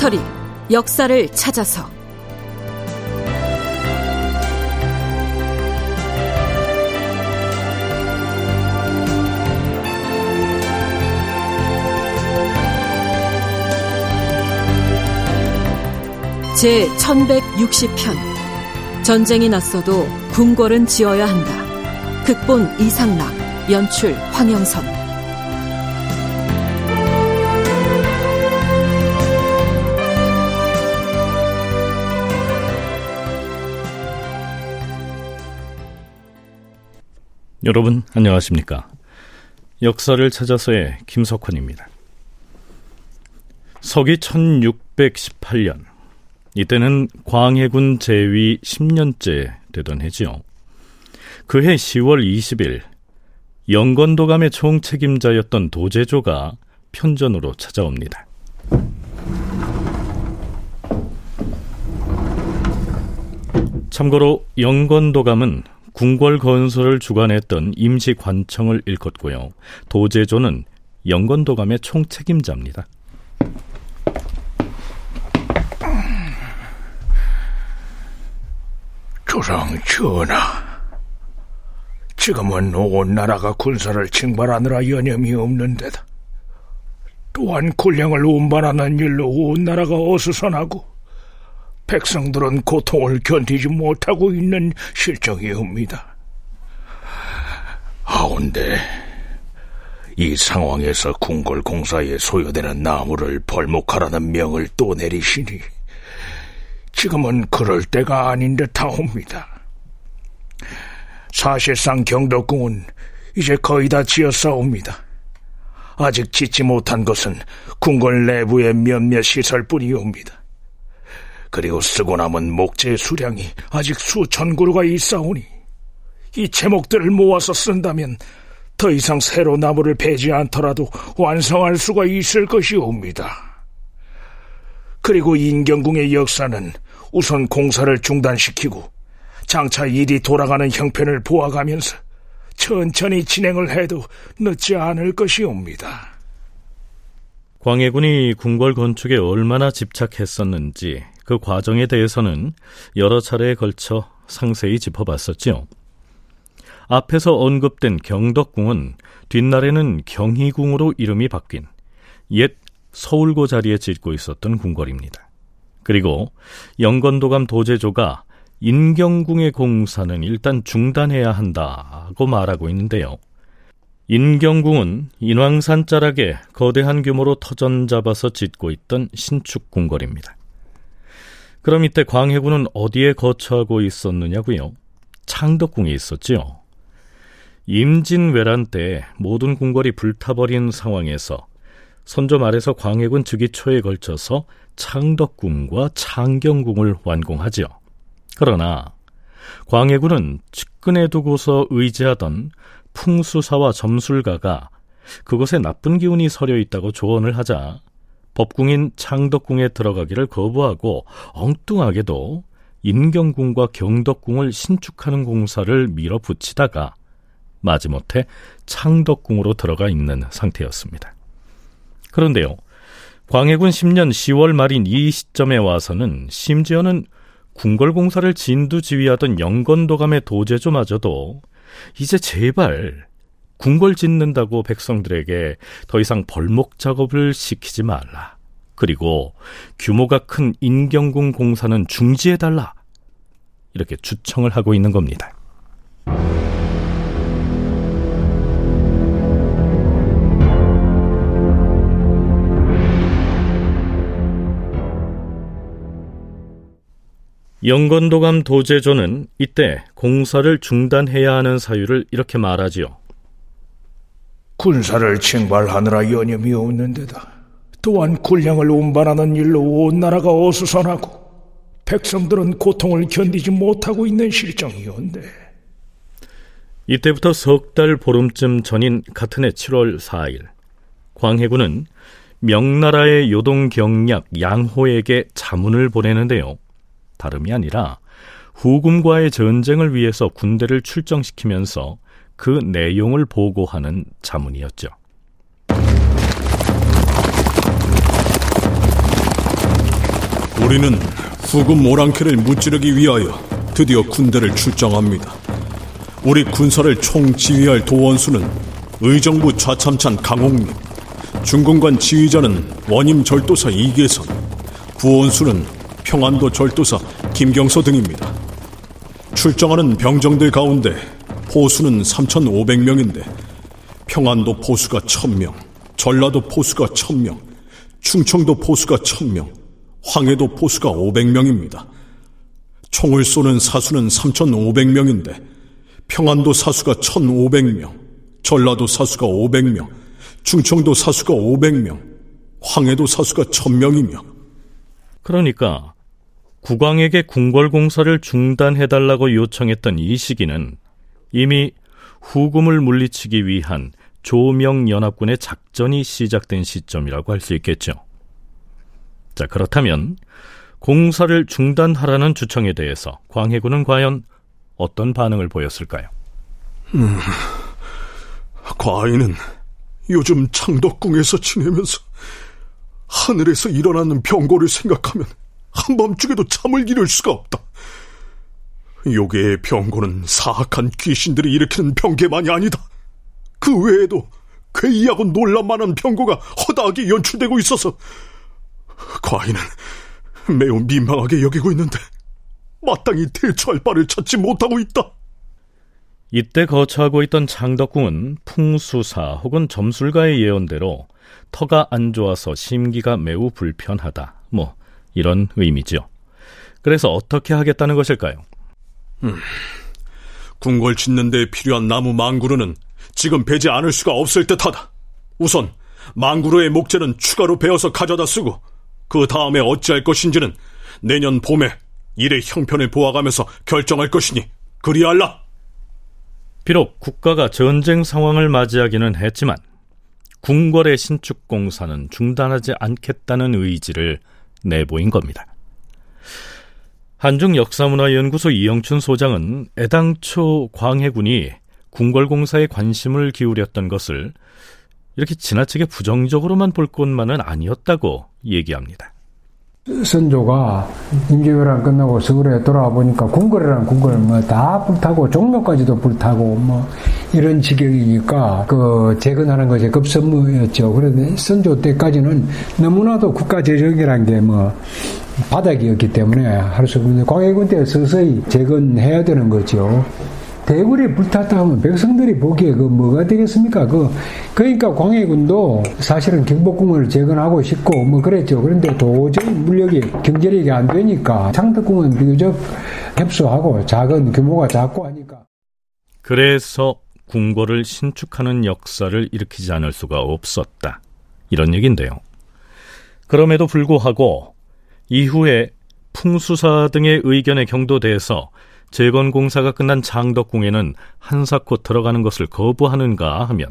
다큐멘터리 역사를 찾아서. 제 1160편. 전쟁이 났어도 궁궐은 지어야 한다. 극본 이상락, 연출 황영선 여러분 안녕하십니까? 역사를 찾아서의 김석환입니다. 서기 1618년 이때는 광해군 제위 10년째 되던 해지요. 그해 10월 20일 영건도감의 총책임자였던 도제조가 편전으로 찾아옵니다. 참고로 영건도감은 궁궐 건설을 주관했던 임시 관청을 일컫고요. 도제조는 영건도감의 총책임자입니다. 조상 전하, 지금은 온 나라가 군사를 징발하느라 여념이 없는데다. 또한 군량을 운반하는 일로 온 나라가 어수선하고 백성들은 고통을 견디지 못하고 있는 실정이옵니다. 하온데 이 상황에서 궁궐 공사에 소요되는 나무를 벌목하라는 명을 또 내리시니 지금은 그럴 때가 아닌 듯하옵니다. 사실상 경덕궁은 이제 거의 다 지었사옵니다. 아직 짓지 못한 것은 궁궐 내부의 몇몇 시설뿐이옵니다. 그리고 쓰고 남은 목재 수량이 아직 수천 그루가 있사오니 이 제목들을 모아서 쓴다면 더 이상 새로 나무를 베지 않더라도 완성할 수가 있을 것이옵니다. 그리고 인경궁의 역사는 우선 공사를 중단시키고 장차 일이 돌아가는 형편을 보아가면서 천천히 진행을 해도 늦지 않을 것이옵니다. 광해군이 궁궐 건축에 얼마나 집착했었는지 그 과정에 대해서는 여러 차례에 걸쳐 상세히 짚어봤었지요. 앞에서 언급된 경덕궁은 뒷날에는 경희궁으로 이름이 바뀐 옛 서울고 자리에 짓고 있었던 궁궐입니다. 그리고 영건도감 도제조가 인경궁의 공사는 일단 중단해야 한다고 말하고 있는데요. 인경궁은 인왕산 자락에 거대한 규모로 터전 잡아서 짓고 있던 신축 궁궐입니다. 그럼 이때 광해군은 어디에 거처하고 있었느냐고요? 창덕궁에 있었지요. 임진왜란 때 모든 궁궐이 불타버린 상황에서 선조 말에서 광해군 즉위 초에 걸쳐서 창덕궁과 창경궁을 완공하지요. 그러나 광해군은 측근에 두고서 의지하던 풍수사와 점술가가 그곳에 나쁜 기운이 서려 있다고 조언을 하자 법궁인 창덕궁에 들어가기를 거부하고 엉뚱하게도 인경궁과 경덕궁을 신축하는 공사를 밀어붙이다가 마지못해 창덕궁으로 들어가 있는 상태였습니다. 그런데요, 광해군 10년 10월 말인 이 시점에 와서는 심지어는 궁궐공사를 진두지휘하던 영건도감의 도제조마저도 이제 제발 궁궐 짓는다고 백성들에게 더 이상 벌목 작업을 시키지 말라. 그리고 규모가 큰 인경궁 공사는 중지해달라. 이렇게 주청을 하고 있는 겁니다. 영건도감 도제조는 이때 공사를 중단해야 하는 사유를 이렇게 말하지요. 군사를 징발하느라 여념이 없는데다. 또한 군량을 운반하는 일로 온 나라가 어수선하고 백성들은 고통을 견디지 못하고 있는 실정이온데. 이때부터 석 달 보름쯤 전인 같은 해 7월 4일 광해군은 명나라의 요동 경략 양호에게 자문을 보내는데요. 다름이 아니라 후금과의 전쟁을 위해서 군대를 출정시키면서 그 내용을 보고하는 자문이었죠. 우리는 후금 오랑캐를 무찌르기 위하여 드디어 군대를 출정합니다. 우리 군사를 총지휘할 도원수는 의정부 좌참찬 강홍립, 중공관 지휘자는 원임 절도사 이계선, 부원수는 평안도 절도사 김경서 등입니다. 출정하는 병정들 가운데 포수는 3,500명인데 평안도 포수가 1,000명, 전라도 포수가 1,000명, 충청도 포수가 1,000명, 황해도 포수가 500명입니다. 총을 쏘는 사수는 3,500명인데 평안도 사수가 1,500명, 전라도 사수가 500명, 충청도 사수가 500명, 황해도 사수가 1000명이며 그러니까 국왕에게 궁궐 공사를 중단해달라고 요청했던 이 시기는 이미 후금을 물리치기 위한 조명연합군의 작전이 시작된 시점이라고 할 수 있겠죠. 자, 그렇다면 공사를 중단하라는 주청에 대해서 광해군은 과연 어떤 반응을 보였을까요? 음, 과인은 요즘 창덕궁에서 지내면서 하늘에서 일어나는 병고를 생각하면 한밤중에도 잠을 이룰 수가 없다. 요괴의 병고는 사악한 귀신들이 일으키는 병계만이 아니다. 그 외에도 괴이하고 놀랄만한 병고가 허다하게 연출되고 있어서 과인은 매우 민망하게 여기고 있는데 마땅히 대처할 바를 찾지 못하고 있다. 이때 거처하고 있던 장덕궁은 풍수사 혹은 점술가의 예언대로 터가 안 좋아서 심기가 매우 불편하다. 뭐 이런 의미죠. 그래서 어떻게 하겠다는 것일까요? 음, 궁궐 짓는 데 필요한 나무 망구루는 지금 베지 않을 수가 없을 듯하다. 우선 망구루의 목재는 추가로 베어서 가져다 쓰고 그 다음에 어찌할 것인지는 내년 봄에 일의 형편을 보아가면서 결정할 것이니 그리할라. 비록 국가가 전쟁 상황을 맞이하기는 했지만 궁궐의 신축 공사는 중단하지 않겠다는 의지를 내보인 겁니다. 한중역사문화연구소 이영춘 소장은 애당초 광해군이 궁궐공사에 관심을 기울였던 것을 이렇게 지나치게 부정적으로만 볼 것만은 아니었다고 얘기합니다. 선조가 임기왜란 끝나고 서울에 돌아와 보니까 궁궐이란 궁궐 뭐다 불타고 종묘까지도 불타고 뭐 이런 지경이니까 그 재건하는 것이 급선무였죠. 그런데 선조 때까지는 너무나도 국가 재정이란 게 뭐 바닥이었기 때문에 할 수 없는데 광해군 때 서서히 재건해야 되는 거죠. 대굴이 불탔다 하면 백성들이 보기에 그 뭐가 되겠습니까? 그, 그러니까 광해군도 사실은 경복궁을 재건하고 싶고 뭐 그랬죠. 그런데 도저히 물력이 경제력이 안 되니까 창덕궁은 비교적 협소하고 작은 규모가 작고 하니까. 그래서 궁궐을 신축하는 역사를 일으키지 않을 수가 없었다. 이런 얘기인데요. 그럼에도 불구하고 이후에 풍수사 등의 의견에 경도돼서 재건 공사가 끝난 장덕궁에는 한사코 들어가는 것을 거부하는가 하면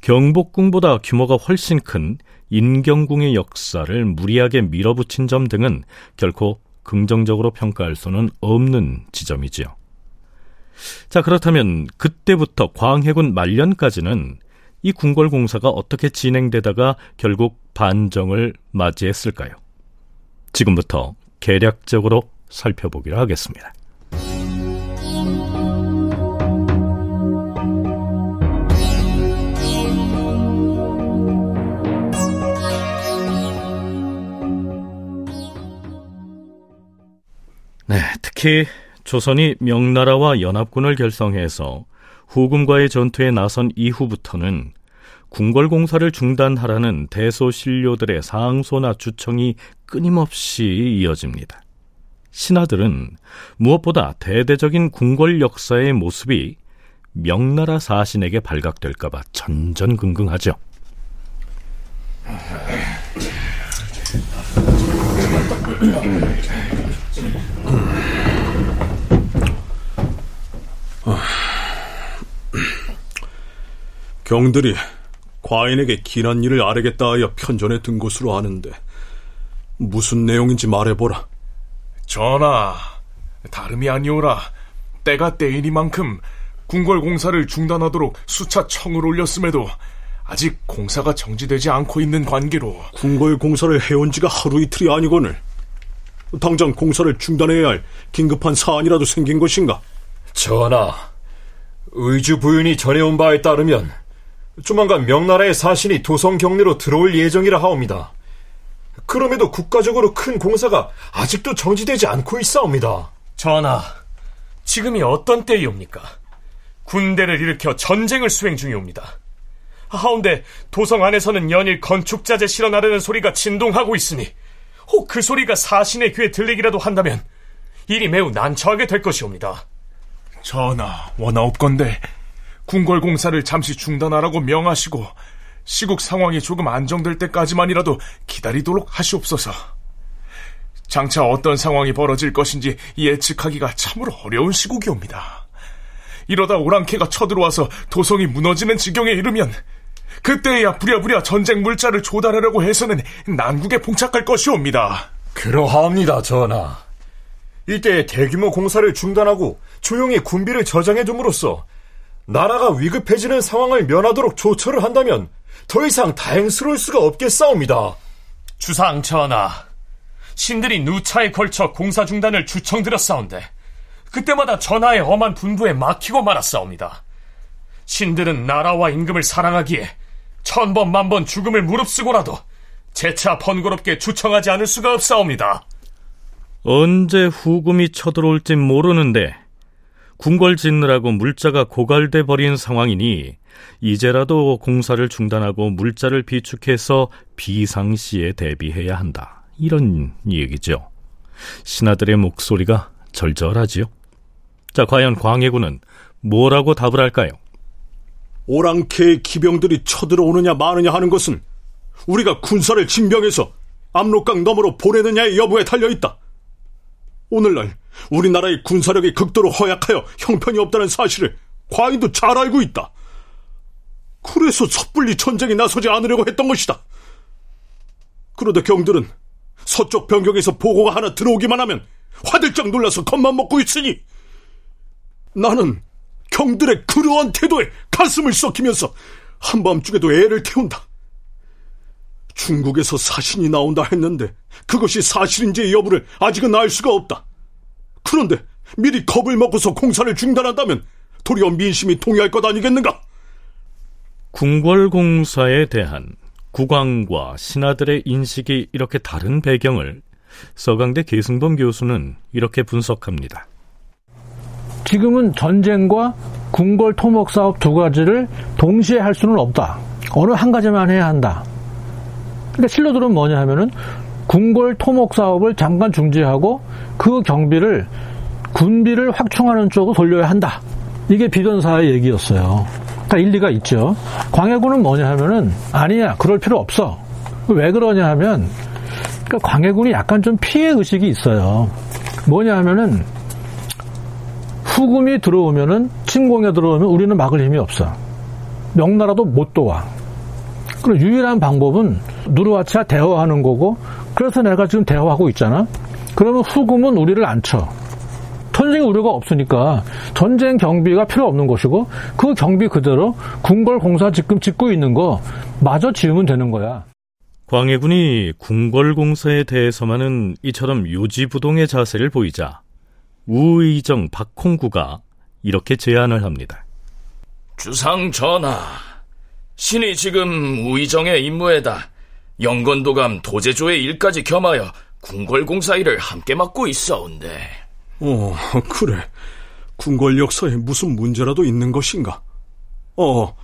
경복궁보다 규모가 훨씬 큰 인경궁의 역사를 무리하게 밀어붙인 점 등은 결코 긍정적으로 평가할 수는 없는 지점이지요. 자, 그렇다면 그때부터 광해군 말년까지는 이 궁궐 공사가 어떻게 진행되다가 결국 반정을 맞이했을까요? 지금부터 개략적으로 살펴보기로 하겠습니다. 네, 특히 조선이 명나라와 연합군을 결성해서 후금과의 전투에 나선 이후부터는 궁궐공사를 중단하라는 대소신료들의 상소나 주청이 끊임없이 이어집니다. 신하들은 무엇보다 대대적인 궁궐 역사의 모습이 명나라 사신에게 발각될까봐 전전긍긍하죠. 경들이 과인에게 기난 일을 아뢰겠다 하여 편전에 든 것으로 아는데 무슨 내용인지 말해보라. 전하, 다름이 아니오라. 때가 때이니만큼 궁궐 공사를 중단하도록 수차 청을 올렸음에도 아직 공사가 정지되지 않고 있는 관계로 궁궐 공사를 해온 지가 하루 이틀이 아니거늘 당장 공사를 중단해야 할 긴급한 사안이라도 생긴 것인가? 전하, 의주 부윤이 전해온 바에 따르면 조만간 명나라의 사신이 도성 경내로 들어올 예정이라 하옵니다. 그럼에도 국가적으로 큰 공사가 아직도 정지되지 않고 있사옵니다. 전하, 지금이 어떤 때이옵니까? 군대를 일으켜 전쟁을 수행 중이옵니다. 하운데 도성 안에서는 연일 건축자재 실어 나르는 소리가 진동하고 있으니 혹 그 소리가 사신의 귀에 들리기라도 한다면 일이 매우 난처하게 될 것이옵니다. 전하, 원하옵건대 궁궐 공사를 잠시 중단하라고 명하시고 시국 상황이 조금 안정될 때까지만이라도 기다리도록 하시옵소서. 장차 어떤 상황이 벌어질 것인지 예측하기가 참으로 어려운 시국이옵니다. 이러다 오랑캐가 쳐들어와서 도성이 무너지는 지경에 이르면 그때야 부랴부랴 전쟁 물자를 조달하려고 해서는 난국에 봉착할 것이옵니다. 그러하옵니다, 전하. 이때 대규모 공사를 중단하고 조용히 군비를 저장해둠으로써 나라가 위급해지는 상황을 면하도록 조처를 한다면 더 이상 다행스러울 수가 없겠사옵니다. 주상 전하, 신들이 누차에 걸쳐 공사 중단을 주청드렸사온데 그때마다 전하의 엄한 분부에 막히고 말았사옵니다. 신들은 나라와 임금을 사랑하기에 천번 만번 죽음을 무릅쓰고라도 재차 번거롭게 주청하지 않을 수가 없사옵니다. 언제 후금이 쳐들어올지 모르는데 궁궐 짓느라고 물자가 고갈돼 버린 상황이니 이제라도 공사를 중단하고 물자를 비축해서 비상시에 대비해야 한다. 이런 얘기죠. 신하들의 목소리가 절절하지요. 자, 과연 광해군은 뭐라고 답을 할까요? 오랑캐의 기병들이 쳐들어오느냐 마느냐 하는 것은 우리가 군사를 진병해서 압록강 너머로 보내느냐의 여부에 달려 있다. 오늘날 우리나라의 군사력이 극도로 허약하여 형편이 없다는 사실을 과인도 잘 알고 있다. 그래서 섣불리 전쟁에 나서지 않으려고 했던 것이다. 그러다 경들은 서쪽 변경에서 보고가 하나 들어오기만 하면 화들짝 놀라서 겁만 먹고 있으니 나는 경들의 그러한 태도에 가슴을 썩히면서 한밤중에도 애를 태운다. 중국에서 사신이 나온다 했는데 그것이 사실인지 여부를 아직은 알 수가 없다. 그런데 미리 겁을 먹고서 공사를 중단한다면 도리어 민심이 동의할 것 아니겠는가? 궁궐공사에 대한 국왕과 신하들의 인식이 이렇게 다른 배경을 서강대 계승동 교수는 이렇게 분석합니다. 지금은 전쟁과 궁궐 토목 사업 두 가지를 동시에 할 수는 없다. 어느 한 가지만 해야 한다. 그러니까 실로들은 뭐냐 하면은 궁궐 토목 사업을 잠깐 중지하고 그 경비를 군비를 확충하는 쪽으로 돌려야 한다. 이게 비전사의 얘기였어요. 다 일리가 있죠. 광해군은 뭐냐 하면은 아니야 그럴 필요 없어. 왜 그러냐 하면 그러니까 광해군이 약간 좀 피해 의식이 있어요. 뭐냐 하면은 후금이 들어오면은 침공에 들어오면 우리는 막을 힘이 없어. 명나라도 못 도와. 그리고 유일한 방법은 누르와치와 대화하는 거고 그래서 내가 지금 대화하고 있잖아. 그러면 후금은 우리를 안 쳐. 전쟁 우려가 없으니까 전쟁 경비가 필요 없는 것이고 그 경비 그대로 궁궐 공사 지금 짓고 있는 거 마저 지으면 되는 거야. 광해군이 궁궐 공사에 대해서만은 이처럼 요지부동의 자세를 보이자 우의정 박홍구가 이렇게 제안을 합니다. 주상 전하, 신이 지금 우의정의 임무에다 영건도감 도제조의 일까지 겸하여 궁궐공사 일을 함께 맡고 있어온데. 어, 그래. 궁궐 역사에 무슨 문제라도 있는 것인가? 어,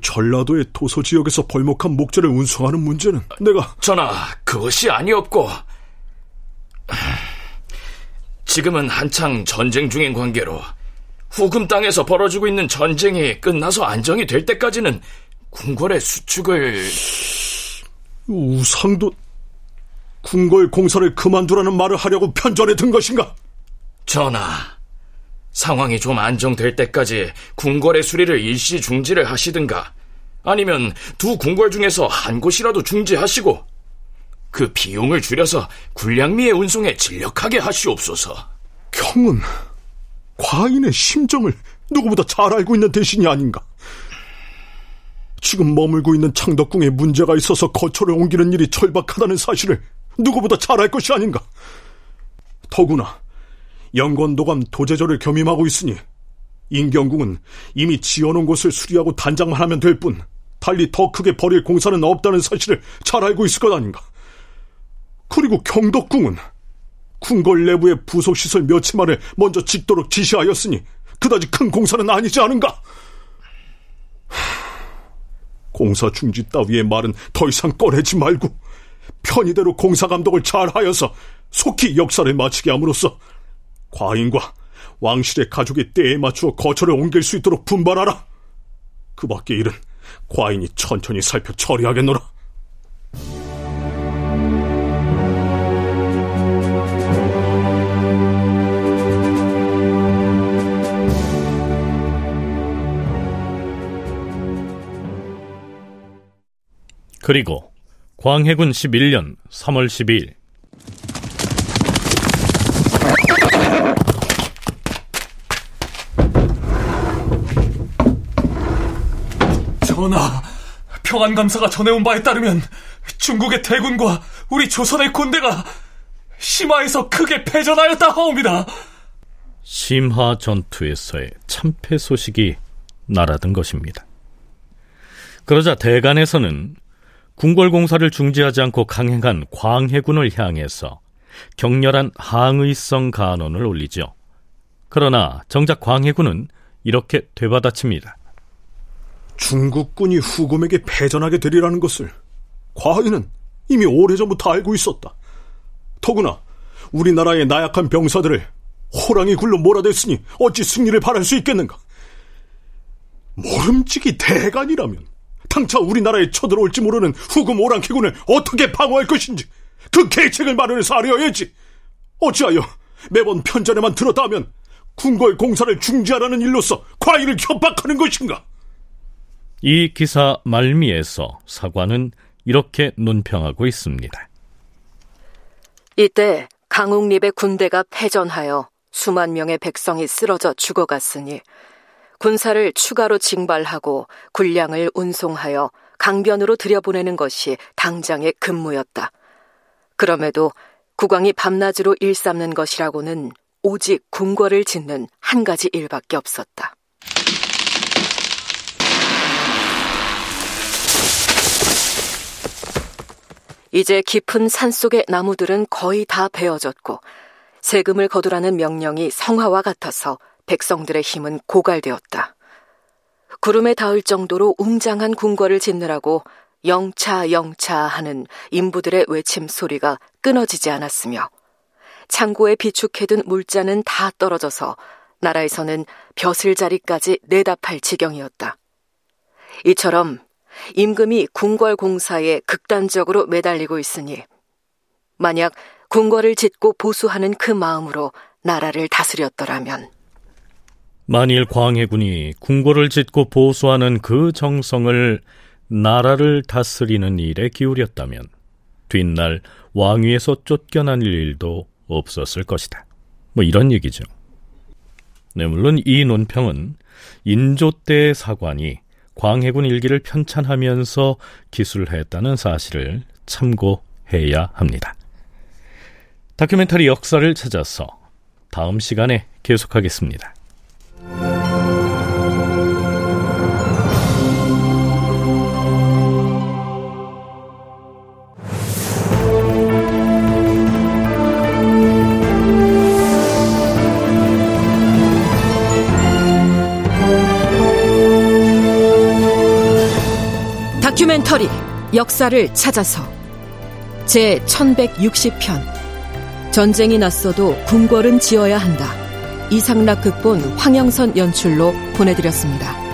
전라도의 도서 지역에서 벌목한 목재를 운송하는 문제는 내가 전하, 그것이 아니었고 지금은 한창 전쟁 중인 관계로 후금 땅에서 벌어지고 있는 전쟁이 끝나서 안정이 될 때까지는 궁궐의 수축을 우상도 궁궐 공사를 그만두라는 말을 하려고 편전에 든 것인가? 전하, 상황이 좀 안정될 때까지 궁궐의 수리를 일시 중지를 하시든가 아니면 두 궁궐 중에서 한 곳이라도 중지하시고 그 비용을 줄여서 군량미의 운송에 진력하게 하시옵소서. 경은 과인의 심정을 누구보다 잘 알고 있는 대신이 아닌가? 지금 머물고 있는 창덕궁에 문제가 있어서 거처를 옮기는 일이 절박하다는 사실을 누구보다 잘 알 것이 아닌가? 더구나 영건도감 도제절을 겸임하고 있으니 인경궁은 이미 지어놓은 곳을 수리하고 단장만 하면 될 뿐 달리 더 크게 벌일 공사는 없다는 사실을 잘 알고 있을 것 아닌가. 그리고 경덕궁은 궁궐 내부의 부속시설 몇 채만을 먼저 짓도록 지시하였으니 그다지 큰 공사는 아니지 않은가? 공사 중지 따위의 말은 더 이상 꺼내지 말고 편의대로 공사 감독을 잘 하여서 속히 역사를 마치게 함으로써 과인과 왕실의 가족이 때에 맞추어 거처를 옮길 수 있도록 분발하라. 그 밖의 일은 과인이 천천히 살펴 처리하겠노라. 그리고 광해군 11년 3월 12일 전하, 평안감사가 전해온 바에 따르면 중국의 대군과 우리 조선의 군대가 심화에서 크게 패전하였다 하옵니다. 심화 전투에서의 참패 소식이 날아든 것입니다. 그러자 대간에서는 궁궐 공사를 중지하지 않고 강행한 광해군을 향해서 격렬한 항의성 간언을 올리죠. 그러나 정작 광해군은 이렇게 되받아칩니다. 중국군이 후금에게 패전하게 되리라는 것을 과인은 이미 오래전부터 알고 있었다. 더구나 우리나라의 나약한 병사들을 호랑이 굴로 몰아댔으니 어찌 승리를 바랄 수 있겠는가? 모름지기 대간이라면 당차 우리나라에 쳐들어올지 모르는 후금 오랑캐군을 어떻게 방어할 것인지 그 계책을 마련해서 알아야지. 어찌하여 매번 편전에만 들었다 하면 궁궐 공사를 중지하라는 일로서 과인을 협박하는 것인가? 이 기사 말미에서 사관은 이렇게 논평하고 있습니다. 이때 강욱립의 군대가 패전하여 수만 명의 백성이 쓰러져 죽어갔으니 군사를 추가로 징발하고 군량을 운송하여 강변으로 들여보내는 것이 당장의 근무였다. 그럼에도 국왕이 밤낮으로 일삼는 것이라고는 오직 궁궐을 짓는 한 가지 일밖에 없었다. 이제 깊은 산속의 나무들은 거의 다 베어졌고 세금을 거두라는 명령이 성화와 같아서 백성들의 힘은 고갈되었다. 구름에 닿을 정도로 웅장한 궁궐을 짓느라고 영차 영차 하는 인부들의 외침 소리가 끊어지지 않았으며 창고에 비축해둔 물자는 다 떨어져서 나라에서는 벼슬 자리까지 내다팔 지경이었다. 이처럼 임금이 궁궐 공사에 극단적으로 매달리고 있으니 만약 궁궐을 짓고 보수하는 그 마음으로 나라를 다스렸더라면 만일 광해군이 궁궐을 짓고 보수하는 그 정성을 나라를 다스리는 일에 기울였다면 뒷날 왕위에서 쫓겨난 일도 없었을 것이다. 뭐 이런 얘기죠. 네, 물론 이 논평은 인조 때의 사관이 광해군 일기를 편찬하면서 기술했다는 사실을 참고해야 합니다. 다큐멘터리 역사를 찾아서 다음 시간에 계속하겠습니다. 다큐멘터리 역사를 찾아서 제 1160편 전쟁이 났어도 궁궐은 지어야 한다. 이상락 극본 황영선 연출로 보내드렸습니다.